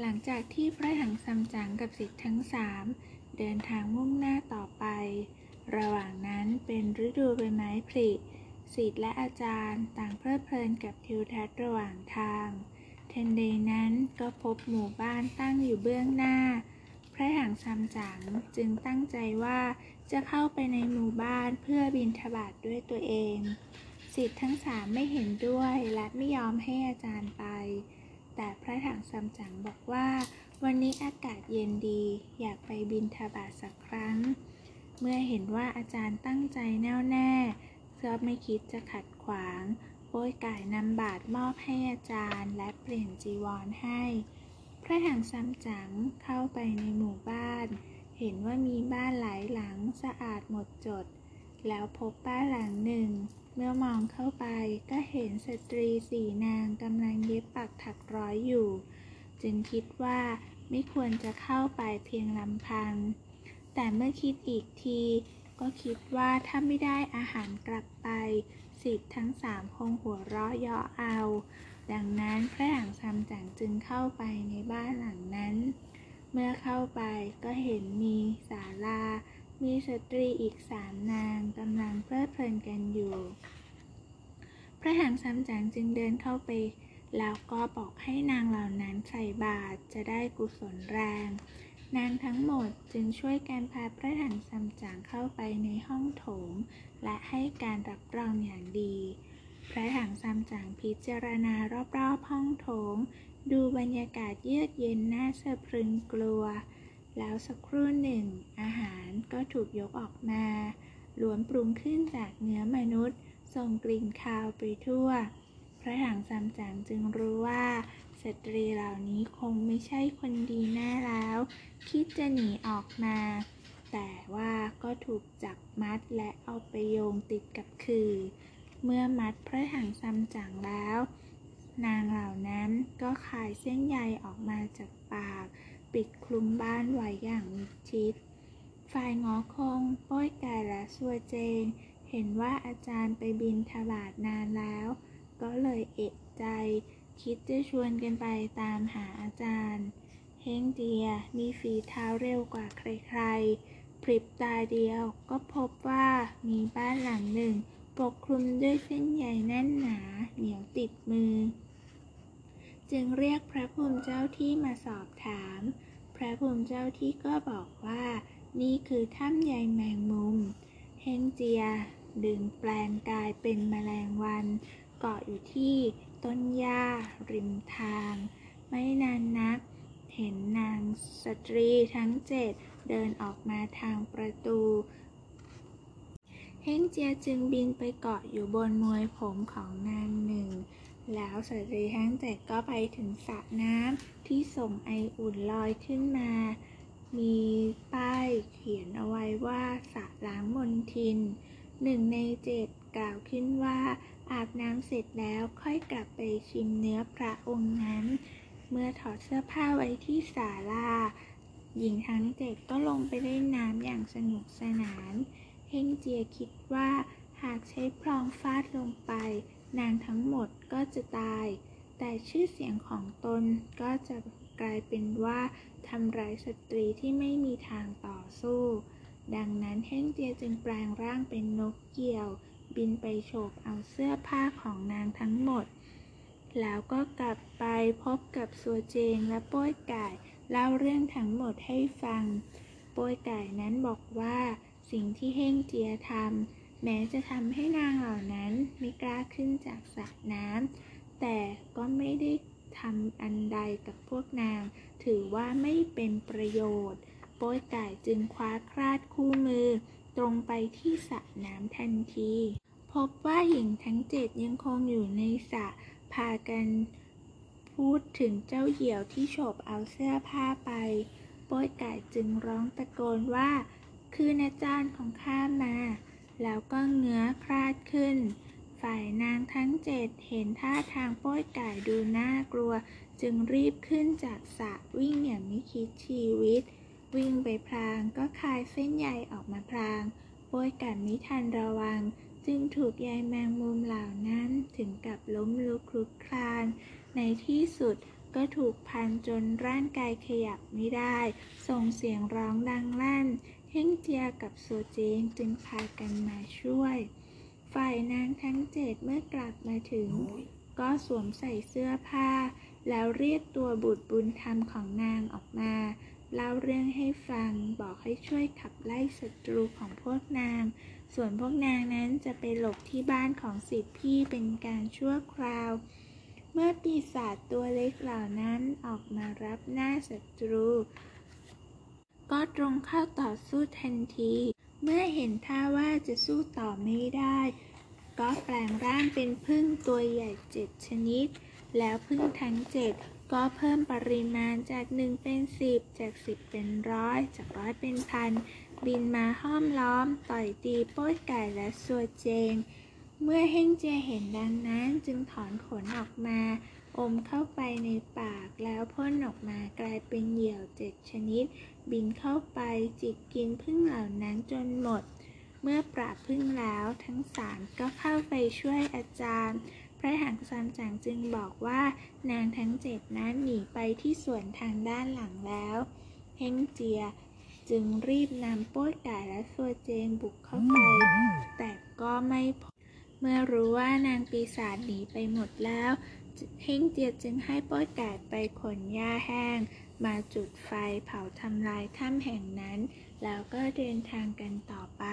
หลังจากที่พระถังซัมจั๋งกับศิษย์ทั้งสามเดินทางมุ่งหน้าต่อไป ระหว่างนั้นเป็นฤดูใบไม้ผลิศิษย์และอาจารย์ต่างเพลิดเพลินกับทิวทัศน์ระหว่างทางเทนใดนั้นก็พบหมู่บ้านตั้งอยู่เบื้องหน้า พระถังซัมจั๋งจึงตั้งใจว่าจะเข้าไปในหมู่บ้านเพื่อบินทบาทด้วยตัวเองศิษย์ทั้งสามไม่เห็นด้วยและไม่ยอมให้อาจารย์ไป แต่พระถังซัมจั๋งบอกว่า วันนี้อากาศเย็นดี อยากไปบินทบาทสักครั้ง เมื่อเห็นว่าอาจารย์ตั้งใจแน่วแน่ก็ไม่คิดจะขัดขวาง โป้ยก่ายนำบาตรมอบให้อาจารย์และเปลี่ยนจีวรให้ พระถังซัมจั๋งเข้าไปในหมู่บ้าน เห็นว่ามีบ้านหลายหลังสะอาดหมดจด แล้วพบบ้านหลังหนึ่ง เมื่อมองเข้าไปก็เห็นสตรีสี่นางกำลังเย็บปักถักร้อยอยู่ จึงคิดว่าไม่ควรจะเข้าไปเพียงลำพัง แต่เมื่อคิดอีกที ก็คิดว่าถ้าไม่ได้อาหารกลับไปสิทธิ์ทั้งสามคงหัวเราะเยาะเอา ดังนั้นพระหลังซัมจั๋งจึงเข้าไปในบ้านหลังนั้น เมื่อเข้าไปก็เห็นมีศาลา มีสตรีอีกสามนางกำลังเพลิดเพลินกันอยู่ พระหังซัมจังจึงเดินเข้าไป แล้วก็บอกให้นางเหล่านั้นใส่บาตรจะได้กุศลแรง นางทั้งหมดจึงช่วยกันพาพระหังซัมจังเข้าไปในห้องโถง และให้การรับรองอย่างดี พระถังซัมจังพิจารณารอบๆห้องโถง ดูบรรยากาศเยือกเย็นน่าสะพรึงกลัว แล้วสักครู่หนึ่ง อาหารก็ถูกยกออกมาล้วนปรุงขึ้นจากเนื้อมนุษย์ ส่งกลิ่นคาวไปทั่ว พระถังซัมจั๋งจึงรู้ว่าสตรีเหล่านี้คงไม่ใช่คนดีแน่แล้ว คิดจะหนีออกมา แต่ว่าก็ถูกจับมัดและเอาไปโยงติดกับคือ เมื่อมัดพระถังซัมจั๋งแล้ว นางเหล่านั้นก็ขายเส้นใยออกมาจากปาก ปิดคลุมบ้านไว้อย่างมิดชิด ฝ่ายงอคงป้อยกายและสัวเจง เห็นว่าอาจารย์ไปบินทบาทนานแล้ว ก็เลยเอกใจ คิดจะชวนกันไปตามหาอาจารย์ เฮงเจียมีฝีเท้าเร็วกว่าใครๆ พริบตาเดียวก็พบว่ามีบ้านหลังหนึ่ง ปกคลุมด้วยเส้นใยแน่นหนาเหนียวติดมือ จึงเรียกพระภูมิเจ้าที่มาสอบถาม พระภูมิเจ้าที่ก็บอกว่า นี่คือถ้ำใยแมงมุม เฮงเจีย ดึงแปลงกายเป็นแมลงวัน เกาะอยู่ที่ต้นหญ้า ริมทาง ไม่นานนัก เห็นนางสตรีทั้งเจ็ดเดินออกมาทางประตู เฮงเจียจึงบินไปเกาะอยู่บนมวยผมของนางหนึ่ง แล้วสตรีทั้งเจ็ดก็ไปถึงสระน้ำที่ส่งไออุ่นลอยขึ้นมา มีป้ายเขียนเอาไว้ว่าสระล้างมลทิน หนึ่งในเจ็ดกล่าวขึ้นว่าอาบน้ำเสร็จแล้วค่อยกลับไปชิมเนื้อพระองค์นั้น เมื่อถอดเสื้อผ้าไว้ที่ศาลาหญิงทั้งเจ็ดก็ลงไปเล่นน้ำอย่างสนุกสนาน เฮงเจียคิดว่าหากใช้พลองฟาดลงไป นางทั้งหมด ก็จะตาย แต่ชื่อเสียงของตนก็จะกลายเป็นว่าทำร้ายสตรีที่ไม่มีทางต่อสู้ ดังนั้นเฮงเจียจึงแปลงร่างเป็นนกเหยี่ยว บินไปโฉบเอาเสื้อผ้าของนางทั้งหมด แล้วก็กลับไปพบกับสัวเจงและป้ยไก่เล่าเรื่องทั้งหมดให้ฟัง ป้ยไก่นั้นบอกว่าสิ่งที่เฮงเจียทำ แม้จะทำให้นางเหล่านั้นไม่กล้าขึ้นจากสระน้ำแต่ก็ไม่ได้ทำอันใดกับพวกนาง ถือว่าไม่เป็นประโยชน์ โป้ยไก่จึงคว้าคราดคู่มือ ตรงไปที่สระน้ำทันที พบว่าหญิงทั้งเจ็ดยังคงอยู่ในสระพากันพูดถึงเจ้าเหี่ยวที่โฉบเอาเสื้อผ้าไป โป้ยไก่จึงร้องตะโกนว่า คืออาจารย์ของข้ามา แล้วก็เงื้อคลาดขึ้น ฝ่ายนางทั้งเจ็ดเห็นท่าทางโป้ยไก่ดูน่ากลัว จึงรีบขึ้นจากสระวิ่งอย่างไม่คิดชีวิต วิ่งไปพลางก็คายเส้นใยออกมาพลางโป้ยไก่ไม่ทันระวัง จึงถูกใยแมงมุมเหล่านั้นถึงกับล้มลุกคลุกคลาน ในที่สุดก็ถูกพันจนร่างกายขยับไม่ได้ ส่งเสียงร้องดังลั่น เฮ่งเจียกับโซเจงจึงพากันมาช่วย ฝ่ายนางทั้งเจ็ดเมื่อกลับมาถึง ก็สวมใส่เสื้อผ้า แล้วเรียกตัวบุตรบุญธรรมของนางออกมาเล่าเรื่องให้ฟังบอกให้ช่วยขับไล่ศัตรูของพวกนาง ส่วนพวกนางนั้นจะไปหลบที่บ้านของสิทธิพี่เป็นการชั่วคราว เมื่อปีศาจตัวเล็กเหล่านั้นออกมารับหน้าศัตรู ก็ตรงเข้าต่อสู้ทันที เมื่อเห็นท่าว่าจะสู้ต่อไม่ได้ ก็แปลงร่างเป็นพึ่งตัวใหญ่เจ็ดชนิด แล้วพึ่งทั้งเจ็ดก็เพิ่มปริมาณจากหนึ่งเป็นสิบจากสิบเป็นร้อยจากร้อยเป็นพัน บินมาห้อมล้อม ต่อยตีโป้ยไก่และสัวเจง เมื่อเฮงเจียเห็นดังนั้นจึงถอนขนออกมา อมเข้าไปในปากแล้วพ่นออกมากลายเป็นเหยี่ยวเจ็ดชนิด บินเข้าไปจิกกินพึ่งเหล่านั้นจนหมด เมื่อปราบพึ่งแล้วทั้งสามก็เข้าไปช่วยอาจารย์ พระหังซัมจังจึงบอกว่านางทั้งเจ็ดนั้นหนีไปที่สวนทางด้านหลังแล้วเฮงเจียจึงรีบนำโป้ยไก่และสัวเจงบุกเข้าไป แต่ก็ไม่พ เมื่อรู้ว่านางปีศาจหนีไปหมดแล้วเฮงเจียจึงให้โป้ยไก่ไปขนหญ้าแห้ง มาจุดไฟเผาทำลายถ้ำแห่งนั้น แล้วก็เดินทางกันต่อไป